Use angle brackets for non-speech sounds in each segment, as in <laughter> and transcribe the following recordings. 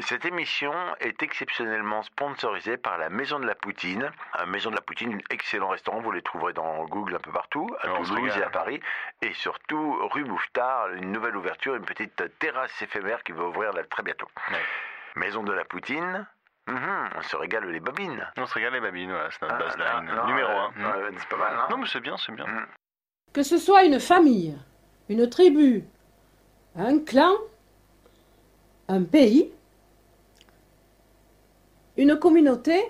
Cette émission est exceptionnellement sponsorisée par la Maison de la Poutine. La Maison de la Poutine, excellent restaurant, vous les trouverez dans Google un peu partout, à Toulouse et à Paris. Et surtout, rue Mouffetard, une nouvelle ouverture, une petite terrasse éphémère qui va ouvrir là très bientôt. Ouais. Maison de la Poutine, mhm, on se régale les babines. On se régale les babines, voilà, c'est notre Ah, baseline. non, Numéro euh, 1. euh, c'est pas mal, hein Non, mais c'est bien, c'est bien. Mm. Que ce soit une famille, une tribu, un clan, un pays, une communauté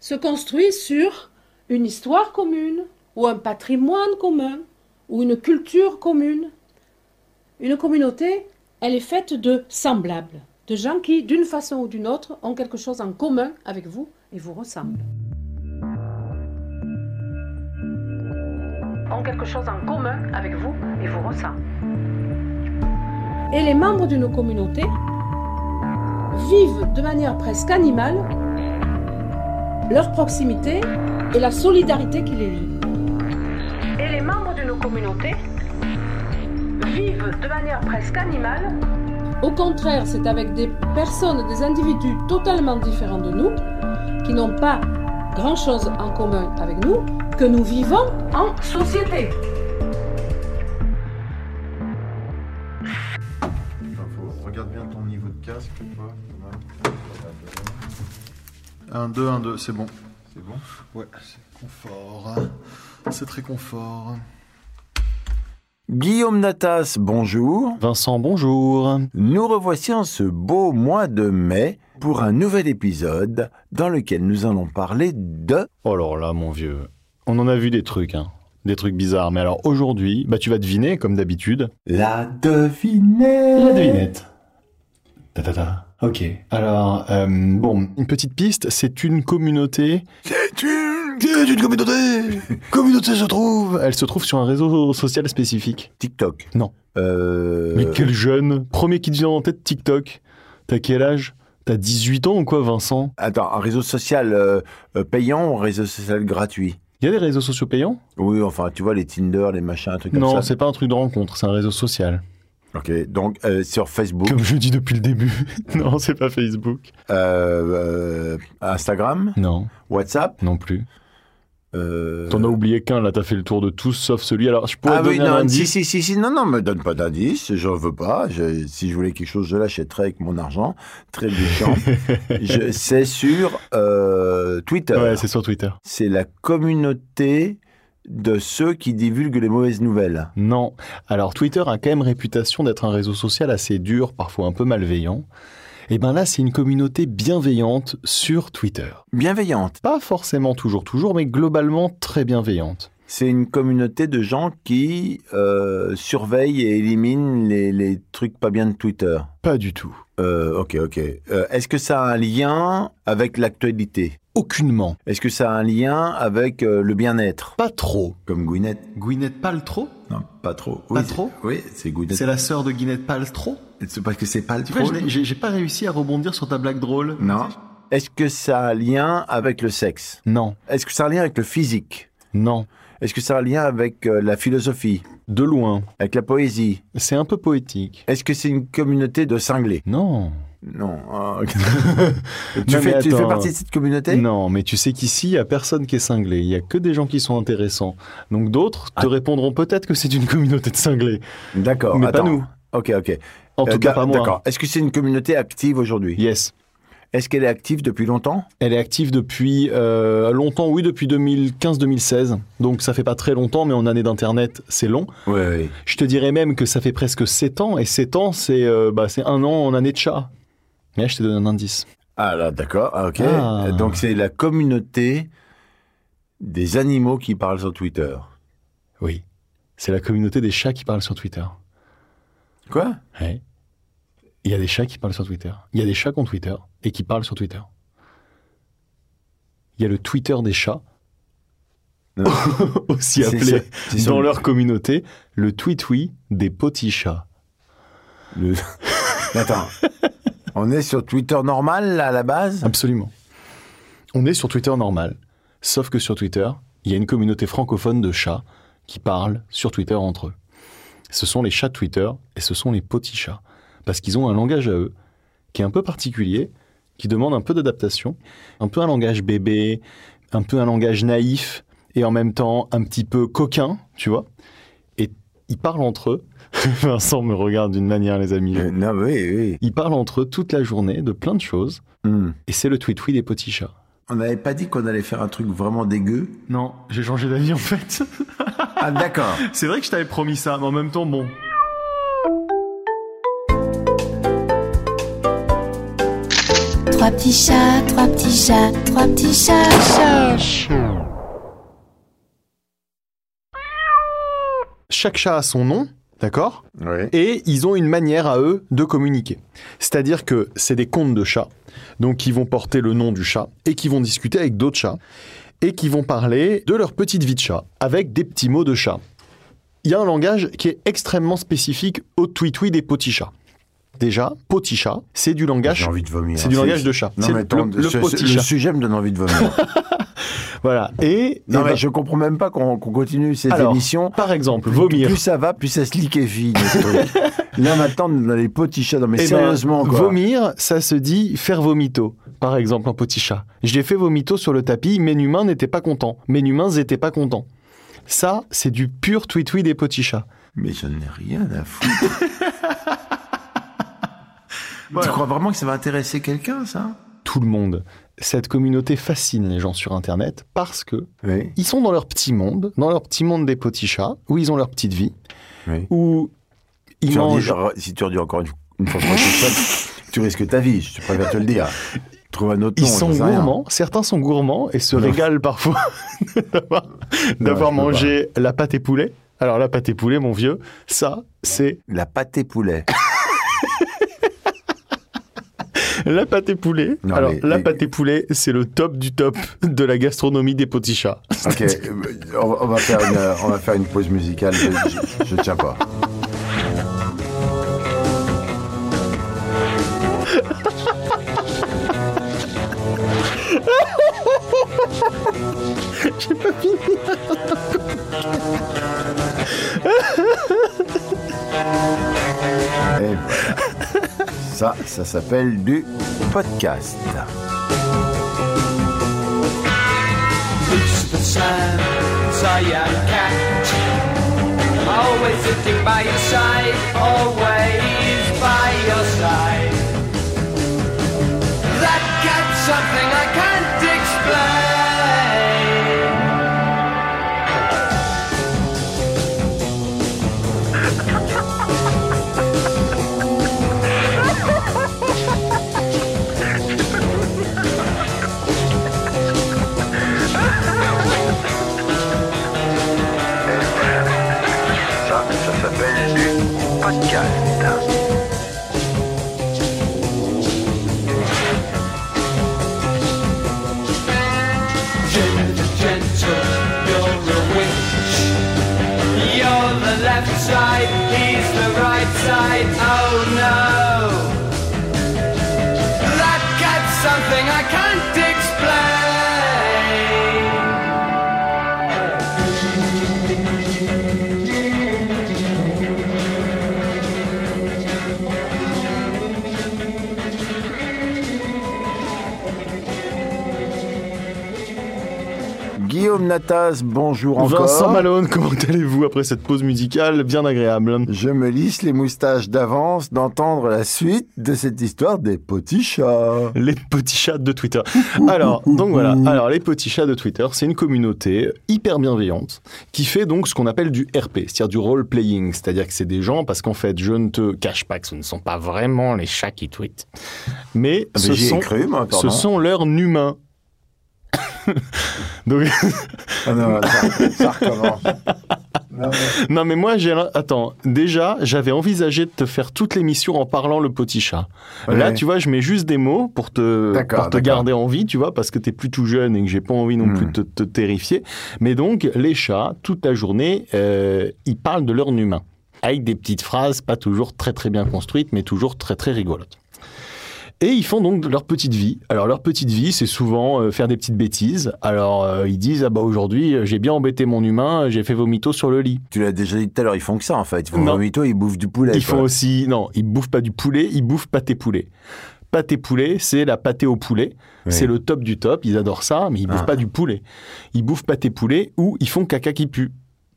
se construit sur une histoire commune ou un patrimoine commun ou une culture commune. Une communauté, elle est faite de semblables, de gens qui, d'une façon ou d'une autre, ont quelque chose en commun avec vous et vous ressemblent. Ont quelque chose en commun avec vous et vous ressemblent. Et les membres d'une communauté vivent de manière presque animale leur proximité et la solidarité qui les lie. Et les membres d'une communauté vivent de manière presque animale. Au contraire, c'est avec des personnes, des individus totalement différents de nous, qui n'ont pas grand-chose en commun avec nous, que nous vivons en société. regarde bien ton niveau de casque, toi. 1, 2, 1, 2, c'est bon. C'est bon? Ouais, c'est confort. C'est très confort. Guillaume Natas, bonjour. Vincent, bonjour. Nous revoici en ce beau mois de mai pour un nouvel épisode dans lequel nous allons parler de... Oh alors là, mon vieux, on en a vu des trucs, hein. Des trucs bizarres. Mais alors aujourd'hui, bah tu vas deviner, comme d'habitude. La devinette. La devinette. Ta ta ta. Ok. Alors, euh, bon, une petite piste, c'est une communauté. C'est une... C'est une communauté <laughs> Communauté se trouve Elle se trouve sur un réseau social spécifique. TikTok. Non. Euh... Mais quel jeune Premier qui te vient en tête, TikTok. T'as quel âge? T'as 18 ans ou quoi, Vincent? Attends, un réseau social euh, euh, payant ou un réseau social gratuit? Il y a des réseaux sociaux payants? Oui, enfin, tu vois, les Tinder, les machins, un truc comme Non, ça. c'est pas un truc de rencontre, c'est un réseau social. Ok, donc euh, sur Facebook, Comme je dis depuis le début. <laughs> non, c'est pas Facebook. euh, Instagram, Non, WhatsApp? non plus. Euh, T'en as oublié qu'un, là, t'as fait le tour de tous, sauf celui. Alors, je pourrais Ah donner oui, un non, si, indice. si, si, si, non, non, me donne pas d'indice, j'en veux pas. Je- si je voulais quelque chose, je l'achèterais avec mon argent. Très méchant. <laughs> C'est sur euh, Twitter. Ouais, c'est sur Twitter. c'est la communauté de ceux qui divulguent les mauvaises nouvelles. Non. Alors, Twitter a quand même réputation d'être un réseau social assez dur, parfois un peu malveillant. Et ben là, c'est une communauté bienveillante sur Twitter. Bienveillante. Pas forcément toujours, toujours, mais globalement très bienveillante. C'est une communauté de gens qui euh, surveillent et éliminent les, les trucs pas bien de Twitter. Pas du tout. Euh, ok, ok. Euh, Est-ce que ça a un lien avec l'actualité? Aucunement. Est-ce que ça a un lien avec euh, le bien-être? Pas trop. Comme Gwyneth Gwyneth Paltrow? Non, pas trop. Pas Oui, c'est- trop? Oui, c'est Gwyneth. C'est la sœur de Gwyneth Paltrow? C'est parce que c'est pas le Tu vois, trop. je n'ai- j'ai j'ai pas réussi à rebondir sur ta blague drôle. Non. Est-ce que ça a un lien avec le sexe? Non. Est-ce que ça a un lien avec le physique? Non. Est-ce que ça a un lien avec euh, la philosophie? De loin. Avec la poésie? C'est un peu poétique. Est-ce que c'est une communauté de cinglés? Non. Non. ah, <laughs> tu, Non, fais, tu partie de cette communauté? Non, mais tu sais qu'ici, il n'y a personne qui est cinglé. Il y a que des gens qui sont intéressants. Donc d'autres te Ah. répondront peut-être que c'est une communauté de cinglés. D'accord. Mais pas nous. Ok, ok. En Euh, tout cas, pas moi. D'accord. Est-ce que c'est une communauté active aujourd'hui? Yes. Est-ce qu'elle est active depuis longtemps? Elle est active depuis euh, longtemps, oui, depuis 2015-2016. Donc ça fait pas très longtemps, mais en année d'Internet, c'est long. Je te dirais même que ça fait presque 7 ans, et 7 ans, c'est euh, bah, c'est un an en année de chat. Mais je t'ai donné un indice. Ah là, d'accord, ah, ok. Ah. Donc c'est la communauté des animaux qui parlent sur Twitter. Oui. C'est la communauté des chats qui parlent sur Twitter. Quoi? Ouais. Il y a des chats qui parlent sur Twitter. Il y a des chats qui ont Twitter et qui parlent sur Twitter. Il y a le Twitter des chats, <laughs> aussi appelé ça, dans le- leur communauté le tweet-oui des petits chats. Le- <laughs> Attends, on est sur Twitter normal là, à la base? Absolument. On est sur Twitter normal, sauf que sur Twitter, il y a une communauté francophone de chats qui parlent sur Twitter entre eux. Ce sont les chats Twitter et ce sont les petits chats. Parce qu'ils ont un langage à eux qui est un peu particulier, qui demande un peu d'adaptation, un peu un langage bébé, un peu un langage naïf et en même temps un petit peu coquin, tu vois. Et ils parlent entre eux. <laughs> Vincent me regarde d'une manière, les amis. Euh, Non, oui, oui. Ils parlent entre eux toute la journée de plein de choses. Hmm. Et c'est le tweet-oui des petits chats. On n'avait pas dit qu'on allait faire un truc vraiment dégueu Non, j'ai changé d'avis en fait. <laughs> Ah d'accord. C'est vrai que je t'avais promis ça, mais en même temps, bon. Trois petits chats, trois petits chats, trois petits chats, chats. Chaque chat a son nom, d'accord Oui. Et ils ont une manière à eux de communiquer. C'est-à-dire que c'est des comptes de chats, donc qui vont porter le nom du chat et qui vont discuter avec d'autres chats et qui vont parler de leur petite vie de chat avec des petits mots de chat. Il y a un langage qui est extrêmement spécifique au tweet-oui des petits chats. Déjà, petit chat, c'est du langage J'ai envie de vomir. C'est du langage de chat. Non mais le- attends, le- le petit chat. le sujet me donne envie de vomir. <laughs> Voilà. Et, non et mais ben, je comprends même pas qu'on continue ces alors, émissions. par exemple, Plus- vomir. Plus ça va, plus ça se liquéfie. <laughs> Là maintenant, on a les petits chats. Non mais Eh ben, sérieusement quoi. Vomir, ça se dit faire vomito. Par exemple, un petit chat. J'ai fait vomito sur le tapis, mes humains n'étaient pas contents. Mes humains n'étaient pas contents. Ça, c'est du pur tweet-oui des petits chats. Mais j'en ai rien à foutre. <laughs> Tu crois vraiment que ça va intéresser quelqu'un ça? Tout le monde. Cette communauté fascine les gens sur Internet parce que Oui. ils sont dans leur petit monde, dans leur petit monde des petits chats, où ils ont leur petite vie, oui. où ils Tu mangent. alors, si tu redis encore une, une fois <laughs> tu risques ta vie. Je préfère te le dire. Trouve un autre nom. Ils sont gourmands, certains sont gourmands et se Non. régalent parfois <laughs> d'avoir mangé la pâte et poulet. Alors la pâte et poulet, mon vieux, ça, c'est La pâte et poulet. La pâte et poulet. Non, Alors mais- la mais- pâte et poulet, c'est le top du top de la gastronomie des petits chats. Ok, euh, on, va- faire une, on va faire une pause musicale. Je, je, je tiens pas. Et voilà. Ça, ça s'appelle du podcast. Always sitting by your side, always by your side. Guillaume Natas, bonjour encore. Vincent Malone, comment allez-vous après cette pause musicale bien agréable Je me lisse les moustaches d'avance d'entendre la suite de cette histoire des petits chats. Les petits chats de Twitter. Alors, donc voilà. Alors, les petits chats de Twitter, c'est une communauté hyper bienveillante qui fait donc ce qu'on appelle du RP, c'est-à-dire du role-playing. C'est-à-dire que c'est des gens, parce qu'en fait, je ne te cache pas que ce ne sont pas vraiment les chats qui tweetent, mais Ah, mais ce sont, cru, moi, ce sont leurs humains. <laughs> donc, Ah non, ça, ça recommence. Non, mais- non mais moi j'ai attends déjà j'avais envisagé de te faire toute l'émission en parlant le petit chat. Là tu vois je mets juste des mots pour te pour te garder en vie tu vois parce que t'es plus tout jeune et que j'ai pas envie non Hmm. plus de te, te terrifier. Mais donc les chats toute la journée euh, ils parlent de leur humain avec des petites phrases pas toujours très très bien construites mais toujours très très rigolotes. Et ils font donc leur petite vie. Alors leur petite vie, c'est souvent euh, faire des petites bêtises. Alors euh, ils disent ah bah aujourd'hui euh, j'ai bien embêté mon humain, j'ai fait vomito sur le lit. Tu l'as déjà dit tout à l'heure, ils font que ça en fait. Ils font Non. vomito, ils bouffent du poulet. Ils quoi. font aussi, non, ils bouffent pas du poulet, ils bouffent pâté poulet. Pâté poulet, c'est la pâté au poulet. Oui. C'est le top du top. Ils adorent ça, mais ils bouffent Ah. pas du poulet. Ils bouffent pâté poulet ou ils font caca qui pue.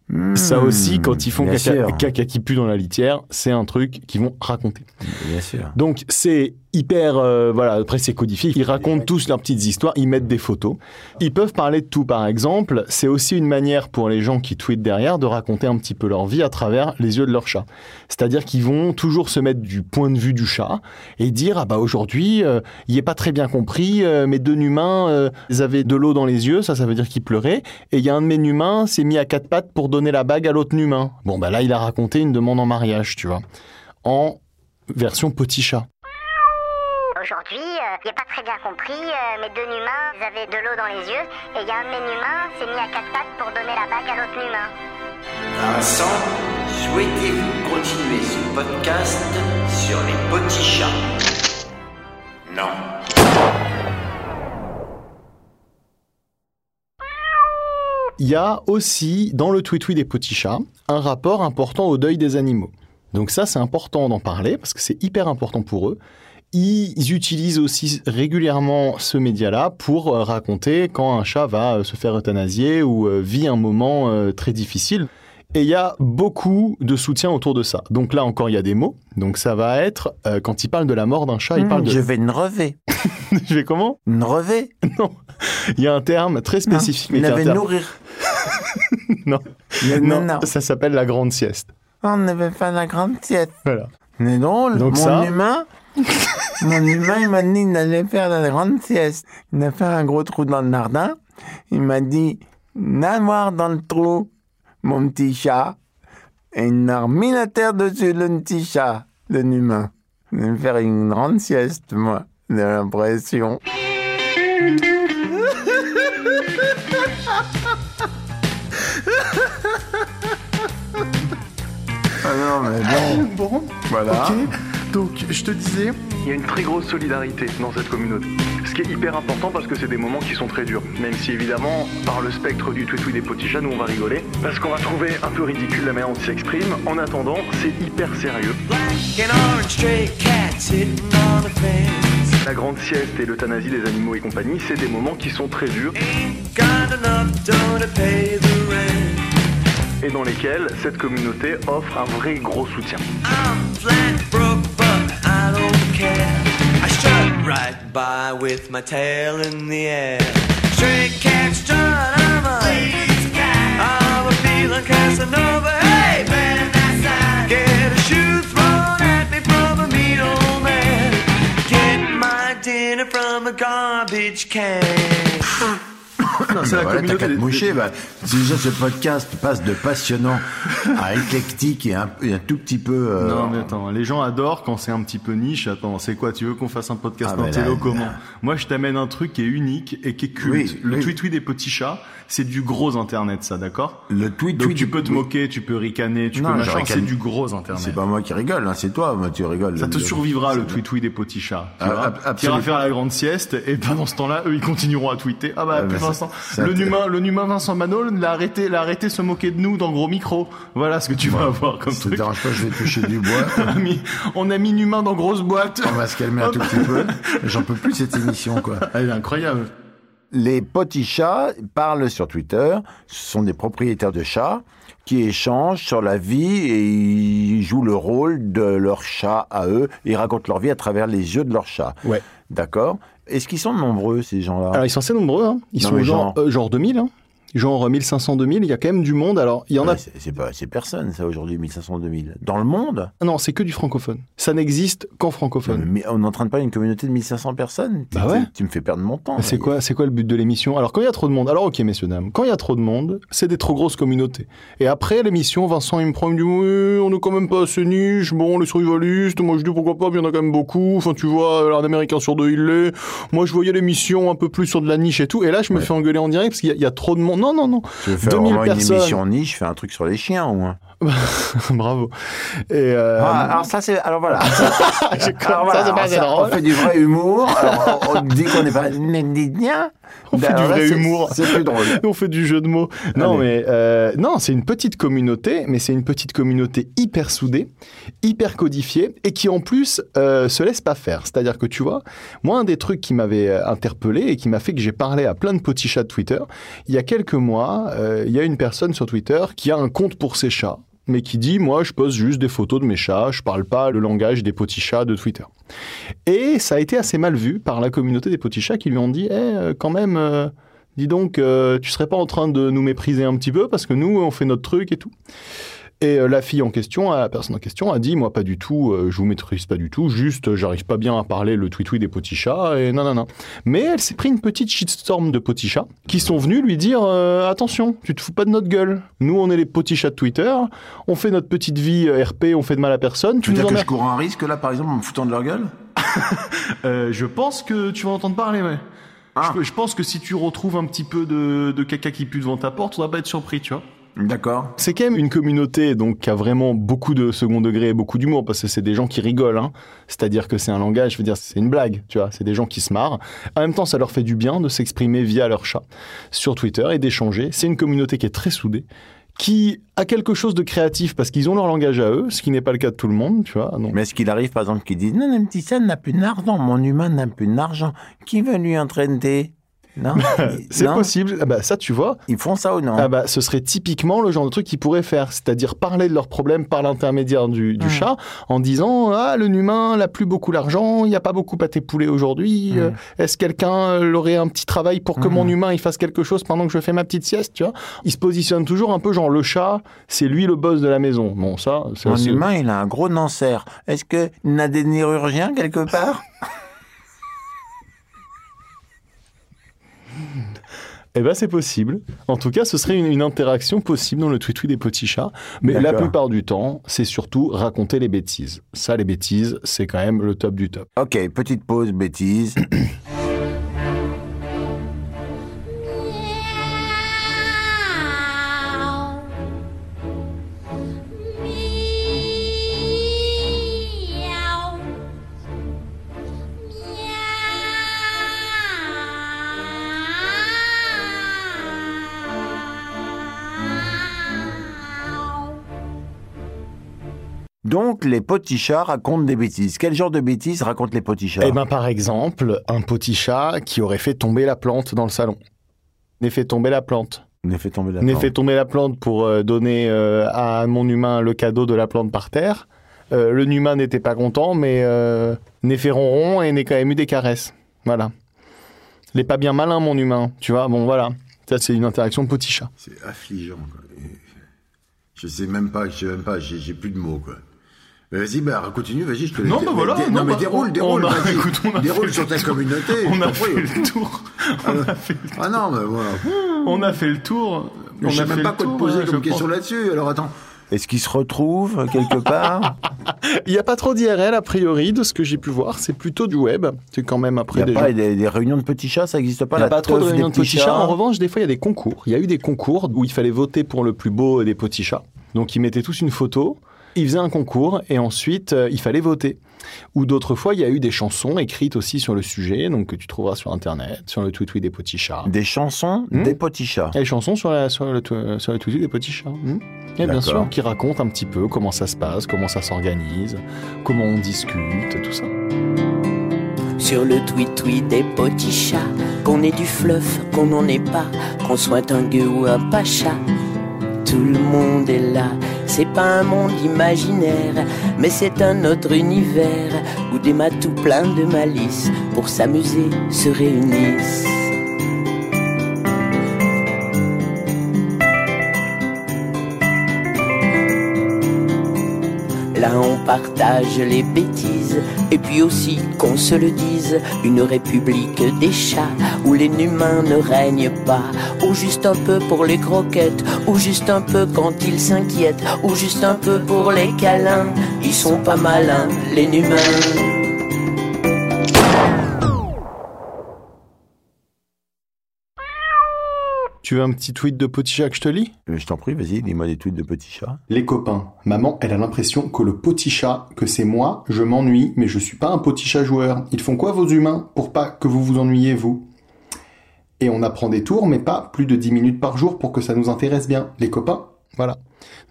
Mmh, ça aussi, quand ils font caca, caca qui pue dans la litière, c'est un truc qu'ils vont raconter. Bien sûr. Donc c'est hyper, euh, voilà, après c'est codifié. Ils racontent tous leurs petites histoires, ils mettent des photos. Ils peuvent parler de tout, par exemple. C'est aussi une manière pour les gens qui tweetent derrière de raconter un petit peu leur vie à travers les yeux de leur chat. C'est-à-dire qu'ils vont toujours se mettre du point de vue du chat et dire ah bah aujourd'hui euh, il est pas très bien compris. euh, mes deux humains euh, ils avaient de l'eau dans les yeux, ça ça veut dire qu'ils pleuraient. Et il y a un de mes humains s'est mis à quatre pattes pour donner la bague à l'autre humain. Bon bah là il a raconté une demande en mariage, tu vois, en version petit chat. Aujourd'hui, euh, n'a pas très bien compris. euh, mes deux humains, ils avaient de l'eau dans les yeux. Et il y a un de mes humains s'est mis à quatre pattes pour donner la bague à l'autre humain. Vincent, souhaitez-vous continuer ce podcast sur les petits chats? Non. Il y a aussi, dans le tweet des petits chats, un rapport important au deuil des animaux. Donc ça, c'est important d'en parler parce que c'est hyper important pour eux. Ils utilisent aussi régulièrement ce média-là pour euh, raconter quand un chat va euh, se faire euthanasier ou euh, vit un moment très difficile. Et il y a beaucoup de soutien autour de ça. Donc là encore, il y a des mots. Donc ça va être, euh, quand ils parlent de la mort d'un chat, ils Mmh, parlent de... Je vais une revée. <laughs> Je vais comment? Une revée Non. Il y a un terme très spécifique. mais Il avait terme- nourrir. <laughs> Non. Non, non, non. ça s'appelle la grande sieste. On avait fait la grande sieste. Voilà. C'est drôle. Donc mon ça- humain, <laughs> mon humain, il m'a dit qu'il allait faire la grande sieste. Il a fait un gros trou dans le jardin. Il m'a dit, va voir dans le trou, mon petit chat. Et il a remis la terre dessus, le petit chat, le humain. Je vais faire une grande sieste, moi. J'ai l'impression. Ah non, mais bon. <laughs> Bon, Voilà. Donc, je te disais, il y a une très grosse solidarité dans cette communauté. Ce qui est hyper important parce que c'est des moments qui sont très durs. Même si, évidemment, par le spectre du tweet des petits chats, nous on va rigoler. Parce qu'on va trouver un peu ridicule la manière dont ils s'expriment. En attendant, c'est hyper sérieux. La grande sieste et l'euthanasie des animaux et compagnie, c'est des moments qui sont très durs et dans lesquels cette communauté offre un vrai gros soutien. Right by with my tail in the air. Stray cat strut, I'm a lazy cat. I'm a feeling Casanova. Hey, man, that's get a shoe thrown at me from a mean old man. Get my dinner from a garbage can. Non, c'est Bah la voilà, t'as communauté qu'à te moucher. Bah, déjà ce podcast passe de passionnant à éclectique et un, et un tout petit peu. euh, Non mais attends, les gens adorent quand c'est un petit peu niche. Attends, c'est quoi Tu veux qu'on fasse un podcast Ah, mais intello là, comment là. Moi, je t'amène un truc qui est unique et qui est culte. Oui, le oui. tweet des petits chats, c'est du gros internet, ça, d'accord Le tweet, Donc tu peux te moquer, tu peux ricaner, tu Non, peux machin. C'est du gros internet. C'est pas moi qui rigole, hein, c'est toi, moi, tu rigoles. Ça te survivra le tweet des petits chats. Tu Ah, iras faire la grande sieste et pendant ce temps-là, eux ils continueront à tweeter. Ah bah, Ah, bah, ça- ça le humain, le humain Vincent Manol l'a arrêté, l'a arrêté de se moquer de nous dans gros micro. Voilà ce que tu vas avoir comme Ça te truc. dérange pas, je vais toucher du bois. <laughs> On a mis, on a mis humain dans grosse boîte. On va se calmer un tout petit peu. J'en peux plus cette émission, quoi. <laughs> Elle est incroyable. les petits chats parlent sur Twitter. Ce sont des propriétaires de chats qui échangent sur la vie et ils jouent le rôle de leur chat à eux. Ils racontent leur vie à travers les yeux de leur chat. Ouais. D'accord? Est-ce qu'ils sont nombreux, ces gens-là? Alors, ils sont assez nombreux. hein. Ils Non, sont genre, genre- euh, genre 2000. hein. Genre 1500, 2000. Il y a quand même du monde. Alors, il y en a. Ouais, c'est- C'est pas, c'est personne, ça, aujourd'hui, 1500, 2000. Dans le monde? Ah Non, c'est que du francophone. Ça n'existe qu'en francophone. Mais on n'entraîne pas une communauté de 1500 personnes Bah Tu- ouais. Tu, tu me fais perdre mon temps. C'est quoi, c'est quoi le but de l'émission? Alors, quand il y a trop de monde, alors ok, messieurs, dames, quand il y a trop de monde, c'est des trop grosses communautés. Et après l'émission, Vincent, il me prend, il me dit Oui, on est quand même pas assez niche, bon, les survivalistes, moi je dis pourquoi pas, mais il y en a quand même beaucoup. Enfin, tu vois, un Américain sur deux, il l'est. Moi, je voyais l'émission un peu plus sur de la niche et tout. Et là, je me fais engueuler en direct parce qu'il y, y a trop de monde. Non, non, non. Tu veux faire 2000 vraiment une personnes. émission niche, fais un truc sur les chiens, au moins. <laughs> Bravo. Et euh, Ah, alors ça, c'est... Alors voilà. <laughs> Alors ça, voilà, alors ça, on fait du vrai humour. Alors, on, on dit qu'on n'est pas. <laughs> On fait Alors du vrai humour. C'est plus drôle. On fait du jeu de mots. Non, Allez. mais euh, non, c'est une petite communauté, mais c'est une petite communauté hyper soudée, hyper codifiée, et qui en plus euh, se laisse pas faire. C'est-à-dire que tu vois, moi, un des trucs qui m'avait euh, interpellé et qui m'a fait que j'ai parlé à plein de petits chats de Twitter, il y a quelques mois, euh, il y a une personne sur Twitter qui a un compte pour ses chats. Mais qui dit, moi, je poste juste des photos de mes chats, je parle pas le langage des petits chats de Twitter. Et ça a été assez mal vu par la communauté des petits chats qui lui ont dit, eh, euh, quand même, euh, dis donc, tu serais pas en train de nous mépriser un petit peu parce que nous, on fait notre truc et tout. Et euh, la fille en question, la personne en question, a dit, moi pas du tout, euh, je vous maîtrise pas du tout, juste, euh, j'arrive pas bien à parler le tweet des petits chats et non, non, non. Mais elle s'est pris une petite shitstorm de petits chats qui sont venus lui dire, euh, attention, tu te fous pas de notre gueule. Nous, on est les petits chats de Twitter, on fait notre petite vie RP, on fait de mal à personne. Tu veux dire que je cours un risque, là, par exemple, en me foutant de leur gueule <laughs> Euh, je pense que tu vas entendre parler, ouais. Ah. Je, je pense que si tu retrouves un petit peu de, de caca qui pue devant ta porte, tu vas pas être surpris, tu vois. D'accord. C'est quand même une communauté donc qui a vraiment beaucoup de second degré et beaucoup d'humour parce que c'est des gens qui rigolent. Hein. C'est-à-dire que c'est un langage, je veux dire, c'est une blague, tu vois. C'est des gens qui se marrent. En même temps, ça leur fait du bien de s'exprimer via leur chat sur Twitter et d'échanger. C'est une communauté qui est très soudée qui a quelque chose de créatif parce qu'ils ont leur langage à eux, ce qui n'est pas le cas de tout le monde, tu vois. Donc, Mais est-ce qu'il arrive, par exemple, qu'il dit Non, un petit chat n'a plus d'argent, mon humain n'a plus d'argent. Qui veut lui entraîner? Non c'est possible. Ah bah, ça, tu vois, Ils font ça ou non? Ah bah, ce serait typiquement le genre de truc qu'ils pourraient faire, c'est-à-dire parler de leurs problèmes par l'intermédiaire du, du chat, en disant ah le humain n'a plus beaucoup l'argent, il n'y a pas beaucoup à tes poulets aujourd'hui. euh, Est-ce quelqu'un euh, aurait un petit travail pour que mon humain il fasse quelque chose pendant que je fais ma petite sieste, tu vois? Il se positionne toujours un peu genre le chat, c'est lui le boss de la maison. Bon ça, c'est Mon humain, il a un gros nancer. Est-ce qu'il n'a des neurochirurgiens quelque part? Eh ben c'est possible. En tout cas, ce serait une, une interaction possible dans le tweet des petits chats. Mais la plupart du temps, c'est surtout raconter les bêtises. Ça, les bêtises, c'est quand même le top du top. Ok, petite pause, bêtise. <clears throat> Donc, les petits chats racontent des bêtises. Quel genre de bêtises racontent les petits chats Eh ben, par exemple, un petit chat qui aurait fait tomber la plante dans le salon. N'est fait tomber la plante. N'est fait tomber la N'est plante. fait tomber la plante pour euh, donner euh, à mon humain le cadeau de la plante par terre. Euh, le humain n'était pas content, mais euh, n'est fait ronron et n'est quand même eu des caresses. Voilà. Il est pas bien malin, mon humain. Tu vois, bon, voilà. Ça, c'est une interaction de petit chat. C'est affligeant. Quoi. Je sais même pas, je sais même pas, j'ai j'ai plus de mots. Quoi. Vas-y, bah, continue, vas-y, je te. Non, bah voilà, Dé- non, non, mais bah, déroule, on- déroule, on a- vas-y. écoute, on a déroule fait sur le ta tour. communauté. On je a fait le tour. On a fait le tour. Ah non, mais voilà. On a fait le tour. Je On sais a même pas quoi te poser hein, je comme question pense. là-dessus. Alors attends. Est-ce qu'ils se retrouvent quelque part <laughs> Il n'y a pas trop d'IRL a priori de ce que j'ai pu voir. C'est plutôt du web. C'est quand même Il après n'y a des pas gens- des, des réunions de petits chats, ça n'existe pas Il n'y a la pas trop de réunions de petits chats. En revanche, des fois, il y a des concours. Il y a eu des concours où il fallait voter pour le plus beau des petits chats. Donc, ils mettaient tous une photo, ils faisaient un concours et ensuite, euh, il fallait voter. Ou d'autres fois, il y a eu des chansons écrites aussi sur le sujet, donc que tu trouveras sur Internet, sur le tweet des petits chats. Des chansons Hmm des petits chats. Il y a des chansons sur, la, sur, le, sur le tweet des petits chats. hmm. Et bien D'accord. sûr, qui racontent un petit peu comment ça se passe, comment ça s'organise, comment on discute, tout ça. sur le tweet-tweet des petits chats. Qu'on ait du fluff, qu'on n'en ait pas, qu'on soit un gueux ou un pacha. Tout le monde est là, c'est pas un monde imaginaire, mais c'est un autre univers où des matous pleins de malice pour s'amuser se réunissent. Là on partage les et puis aussi qu'on se le dise, une république des chats où les humains ne règnent pas, ou juste un peu pour les croquettes, ou juste un peu quand ils s'inquiètent, ou juste un peu pour les câlins. Ils sont pas malins, les humains. Tu veux un petit tweet de petit chat que je te lis? Je t'en prie, vas-y, dis-moi des tweets de petits chats. Les copains, maman, elle a l'impression que le petit chat, que c'est moi, je m'ennuie, mais je suis pas un petit chat joueur. Ils font quoi vos humains pour pas que vous vous ennuyiez vous? Et on apprend des tours, mais pas plus de 10 minutes par jour pour que ça nous intéresse bien. Les copains, voilà.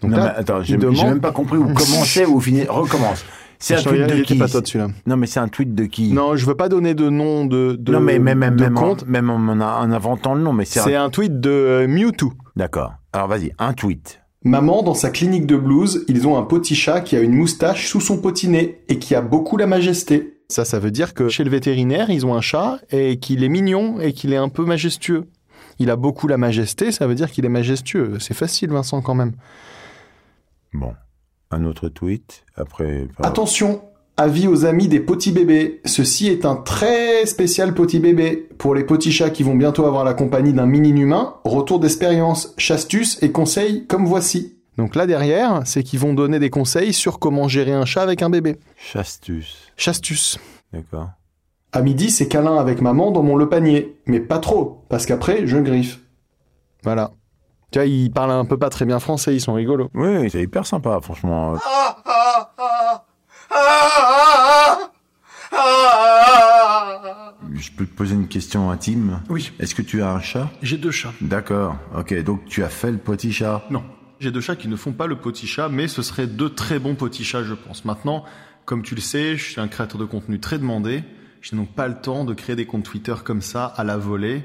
Donc non, là, mais attends, il j'ai demande- j'ai même pas compris où <laughs> commencer ou finir. Recommence. C'est un tweet de qui pas toi. Non, mais c'est un tweet de qui Non, je veux pas donner de nom de, de Non, mais même, même, de même, en, compte. même en, en inventant le nom, mais c'est C'est un... un tweet de euh, Mewtwo. D'accord. Alors vas-y, un tweet. Maman, dans sa clinique de blues, ils ont un petit chat qui a une moustache sous son potinet et qui a beaucoup la majesté. Ça, ça veut dire que chez le vétérinaire, ils ont un chat et qu'il est mignon et qu'il est un peu majestueux. Il a beaucoup la majesté, ça veut dire qu'il est majestueux. C'est facile, Vincent, quand même. Bon. Un autre tweet. Après. Attention, avis aux amis des petits bébés. Ceci est un très spécial petit bébé. Pour les petits chats qui vont bientôt avoir la compagnie d'un mini-humain, retour d'expérience, chastus et conseils comme voici. Donc là derrière, c'est qu'ils vont donner des conseils sur comment gérer un chat avec un bébé. Chastus. Chastus. D'accord. À midi, c'est câlin avec maman dans mon le panier. Mais pas trop, parce qu'après, je griffe. Voilà. Tu vois, ils parlent un peu pas très bien français, ils sont rigolos. Oui, c'est hyper sympa, franchement. Je peux te poser une question intime Oui. Est-ce que tu as un chat? J'ai deux chats. D'accord. Ok, donc tu as fait le petit chat? Non. J'ai deux chats qui ne font pas le petit chat, mais ce seraient deux très bons petits chats, je pense. Maintenant, comme tu le sais, je suis un créateur de contenu très demandé. Je n'ai donc pas le temps de créer des comptes Twitter comme ça, à la volée,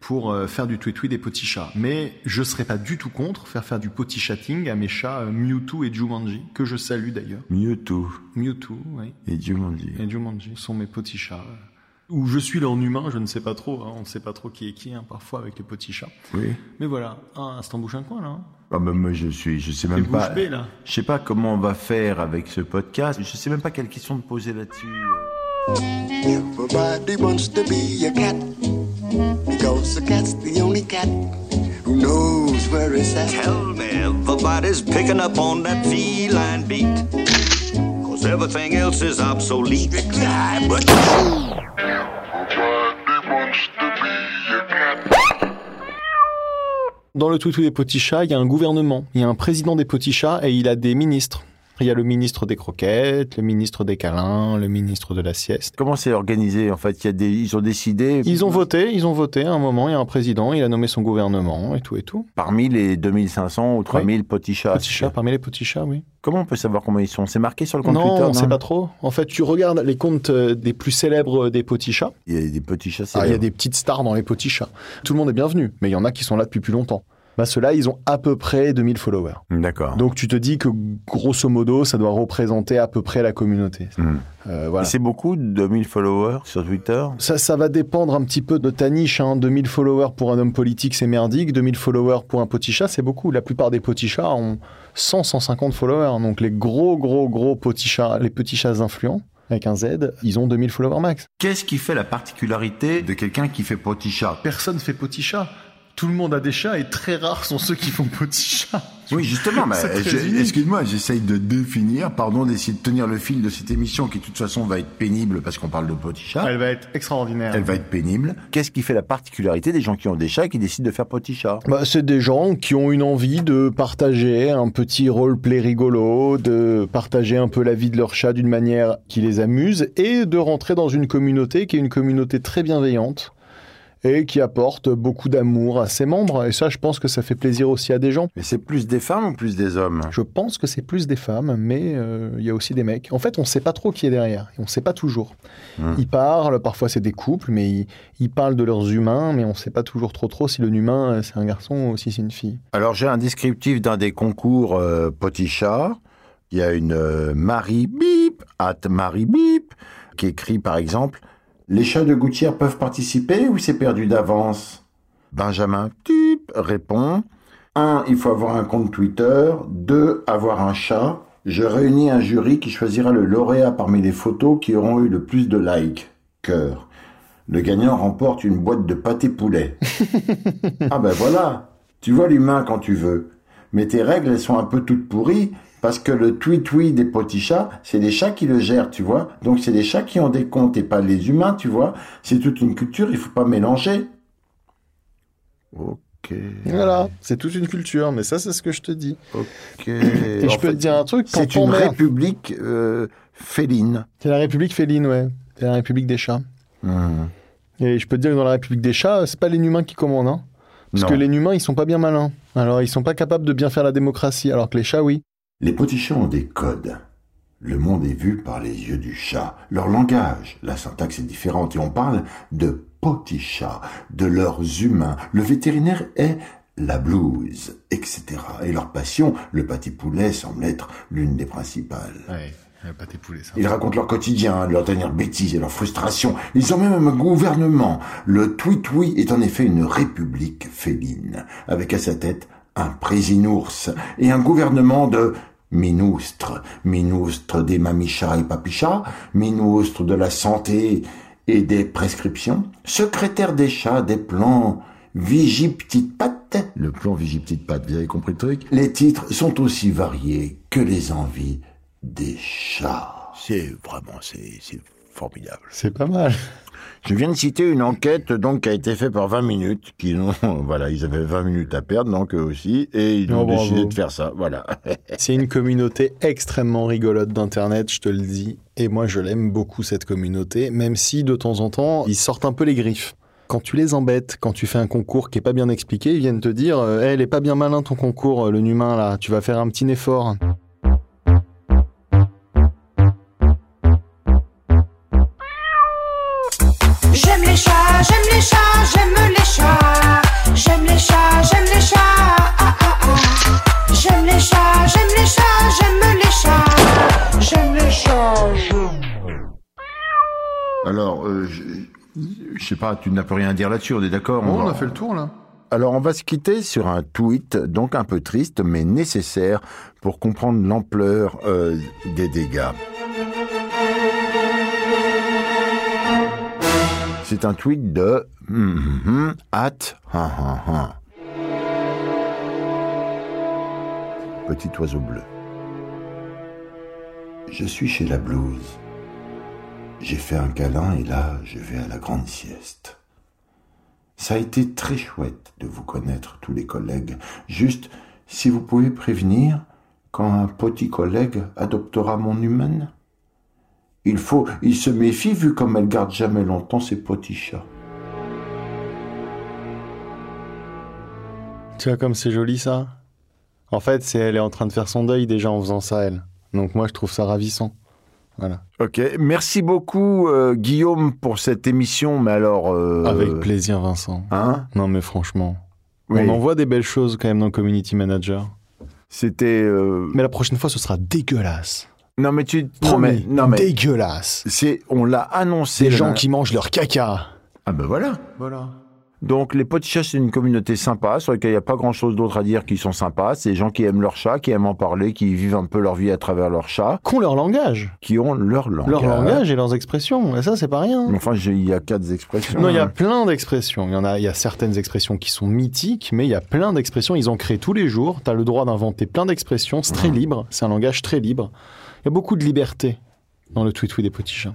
pour euh, faire du tweet-tweet des petits chats. Mais je serais pas du tout contre faire faire du petit chatting à mes chats euh, Mewtwo et Jumanji, que je salue d'ailleurs. Mewtwo Mewtwo, oui. et Jumanji. Et Jumanji sont mes petits chats. Ou je suis leur humain, je ne sais pas trop. hein. On ne sait pas trop qui est qui, hein, parfois, avec les petits chats. Oui. Mais voilà. Ah, c'est en bouche un coin, là. hein. Ah bah moi je suis, je sais même pas. bée, là. Je sais pas comment on va faire avec ce podcast. Je sais même pas quelle question te poser là-dessus. Everybody wants to be a cat because a cat's the only cat who knows where it's at. Tell me, everybody's picking up on that feline beat. Cause everything else is obsolete. Strictly but. Dans le toutou des petits chats, il y a un gouvernement, il y a un président des petits chats et il a des ministres. Il y a le ministre des croquettes, le ministre des câlins, le ministre de la sieste. Comment c'est organisé en fait? Il y a des, ils ont décidé. Ils ont voté, ils ont voté à un moment, il y a un président, il a nommé son gouvernement et tout et tout. Parmi les 2500 ou 3000 petits chats. Petits chats, parmi les petits chats, oui. Comment on peut savoir comment ils sont? C'est marqué sur le compte non, Twitter on sait pas trop. En fait, tu regardes les comptes euh, des plus célèbres des petits chats. Il y a des petits chats. Ah, il y a célèbres. des petites stars dans les petits chats. Tout le monde est bienvenu, mais il y en a qui sont là depuis plus longtemps. Bah, ceux-là, ils ont à peu près 2000 followers. D'accord. Donc tu te dis que grosso modo, ça doit représenter à peu près la communauté. Hmm. Euh, voilà. C'est beaucoup, 2000 followers sur Twitter? Ça, ça va dépendre un petit peu de ta niche. Hein. 2000 followers pour un homme politique, c'est merdique. 2000 followers pour un petit chat, c'est beaucoup. La plupart des petits chats ont 100, 150 followers. Donc les gros, gros, gros petits chats, les petits chats influents, avec un Z, ils ont 2000 followers max. Qu'est-ce qui fait la particularité de quelqu'un qui fait petit chat Personne fait petit chat. Tout le monde a des chats et très rares sont ceux qui font petit chat. <laughs> Oui, justement, mais excuse-moi, j'essaye de définir, pardon d'essayer de tenir le fil de cette émission qui de toute façon va être pénible parce qu'on parle de petit chat. Elle va être extraordinaire. Elle va être pénible. Qu'est-ce qui fait la particularité des gens qui ont des chats et qui décident de faire petit chat Bah, c'est des gens qui ont une envie de partager un petit roleplay rigolo, de partager un peu la vie de leur chat d'une manière qui les amuse et de rentrer dans une communauté qui est une communauté très bienveillante et qui apporte beaucoup d'amour à ses membres. Et ça, je pense que ça fait plaisir aussi à des gens. Mais c'est plus des femmes ou plus des hommes? Je pense que c'est plus des femmes, mais euh, il y a aussi des mecs. En fait, on ne sait pas trop qui est derrière. On ne sait pas toujours. Hmm. Ils parlent, parfois c'est des couples, mais ils, ils parlent de leurs humains, mais on ne sait pas toujours trop trop si le humain euh, c'est un garçon ou si c'est une fille. Alors j'ai un descriptif d'un des concours euh, Potichat. Il y a une euh, Marie Bip, at Marie Bip, qui écrit par exemple Les chats de gouttière peuvent participer ou c'est perdu d'avance? Benjamin Tup répond 1. Il faut avoir un compte Twitter. 2. Avoir un chat. Je réunis un jury qui choisira le lauréat parmi les photos qui auront eu le plus de likes. Cœur. Le gagnant remporte une boîte de pâté poulet. <laughs> ah ben voilà, tu vois l'humain quand tu veux. Mais tes règles, elles sont un peu toutes pourries, parce que le tweet-tweet des petits chats, c'est les chats qui le gèrent, tu vois. Donc c'est les chats qui ont des comptes et pas les humains, tu vois. C'est toute une culture, il faut pas mélanger. Ok. Voilà, c'est toute une culture, mais ça c'est ce que je te dis. Ok. Et je peux te dire un truc, C'est une mère- république euh, féline. C'est la République féline, ouais. C'est la République des chats. Hmm. Et je peux te dire que dans la République des chats, c'est pas les humains qui commandent, hein. Parce Non. que les humains, ils sont pas bien malins. Alors, ils sont pas capables de bien faire la démocratie, alors que les chats, oui. Les petits chats ont des codes. Le monde est vu par les yeux du chat. Leur langage, la syntaxe est différente et on parle de petits chats, de leurs humains. Le vétérinaire est la blouse, etc. Et leur passion, le pâté poulet, semble être l'une des principales. Ouais, pas tes poulets, ça. Ils racontent leur quotidien, leurs dernières bêtises et leurs frustrations. Ils ont même un gouvernement. Le Tweet-Oui est en effet une république féline, avec à sa tête un présinours et un gouvernement de minoustres. Minoustres des mamichas et papichas, minoustres de la santé et des prescriptions, secrétaire des chats, des plans, Vigie Petite Patte. Le plan Vigie Petite Patte, vous avez compris le truc? Les titres sont aussi variés que les envies des chats. C'est vraiment, c'est c'est formidable. C'est pas mal. Je viens de citer une enquête donc qui a été faite par 20 minutes, qui ont, <laughs> voilà, ils avaient 20 minutes à perdre donc eux aussi, et ils Oh, ont bravo. décidé de faire ça, voilà. <laughs> C'est une communauté extrêmement rigolote d'Internet, je te le dis. Et moi, je l'aime beaucoup, cette communauté, même si de temps en temps, ils sortent un peu les griffes. Quand tu les embêtes, quand tu fais un concours qui est pas bien expliqué, ils viennent te dire euh, Eh, Elle est pas bien malin ton concours, euh, le humain là, tu vas faire un petit effort. Je sais pas, tu n'as plus rien à dire là-dessus, on est d'accord Oh, on a fait le tour là. Alors, on va se quitter sur un tweet, donc un peu triste, mais nécessaire pour comprendre l'ampleur euh, des dégâts. C'est un tweet de at hum, hum, hum. Petit oiseau bleu. Je suis chez la blouse. J'ai fait un câlin et là, je vais à la grande sieste. Ça a été très chouette de vous connaître, tous les collègues. Juste, si vous pouvez prévenir quand un petit collègue adoptera mon humaine. Il faut, il se méfie vu comme elle garde jamais longtemps ses petits chats. Tu vois comme c'est joli ça? En fait, c'est elle est en train de faire son deuil déjà en faisant ça, elle. Donc moi, je trouve ça ravissant. Voilà. Ok, merci beaucoup euh, Guillaume pour cette émission, mais alors... euh, Avec plaisir, Vincent. Hein? Non, mais franchement. Oui. On en voit des belles choses quand même dans Community Manager. C'était... euh, Mais la prochaine fois, ce sera dégueulasse. Non mais tu... Non mais... Non mais... dégueulasse. C'est... On l'a annoncé... Des gens qui mangent leur caca. Ah ben voilà Voilà. Donc les petits chats, c'est une communauté sympa, sur laquelle il n'y a pas grand-chose d'autre à dire qui sont sympas. C'est des gens qui aiment leur chat, qui aiment en parler, qui vivent un peu leur vie à travers leur chat, Qu'ont leur langage. qui ont leur langage. Leur langage et leurs expressions. Et ça, c'est pas rien. Enfin, il y a quatre expressions. Non, il y a hein. plein d'expressions. Il y en a, il y a certaines expressions qui sont mythiques, mais il y a plein d'expressions. Ils en créent tous les jours. Tu as le droit d'inventer plein d'expressions. C'est très libre. C'est un langage très libre. Il y a beaucoup de liberté dans le tweet des petits chats.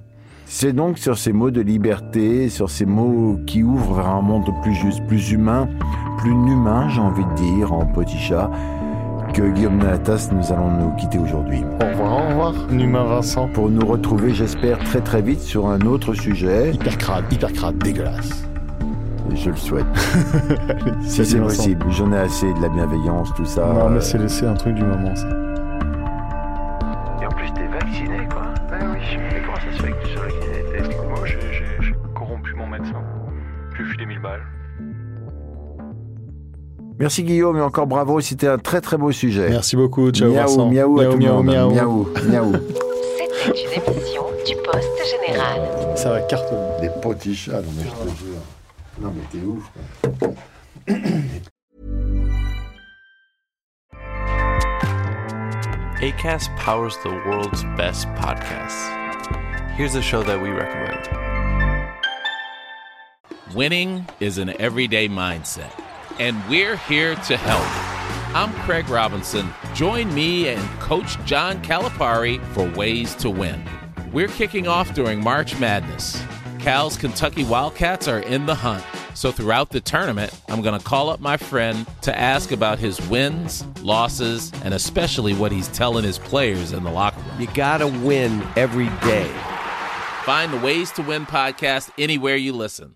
C'est donc sur ces mots de liberté, sur ces mots qui ouvrent vers un monde plus juste, plus humain, plus humain, j'ai envie de dire, en petit chat, que Guillaume Nalatas, nous allons nous quitter aujourd'hui. Au revoir, au revoir, Numain Vincent. Pour nous retrouver, j'espère, très très vite sur un autre sujet. Hyper crade, hyper crade, dégueulasse. Je le souhaite. <laughs> si c'est possible. J'en ai assez de la bienveillance, tout ça. Non, mais c'est c'est un truc du moment, ça. Merci Guillaume et encore bravo. C'était un très très beau sujet. Merci beaucoup. Ciao, miaou, Vincent. miaou, à Miaou, tout miaou, le monde. miaou. miaou, miaou. C'était une émission du Poste Général. Ça va cartonner. Des non mais je te jure. Non mais t'es ouf. quoi. ACAST powers the world's best podcasts. Here's a show that we recommend. Winning is an everyday mindset, and we're here to help. I'm Craig Robinson. Join me and Coach John Calipari for Ways to Win. We're kicking off during March Madness. Cal's Kentucky Wildcats are in the hunt. So throughout the tournament, I'm going to call up my friend to ask about his wins, losses, and especially what he's telling his players in the locker room. You gotta win every day. Find the Ways to Win podcast anywhere you listen.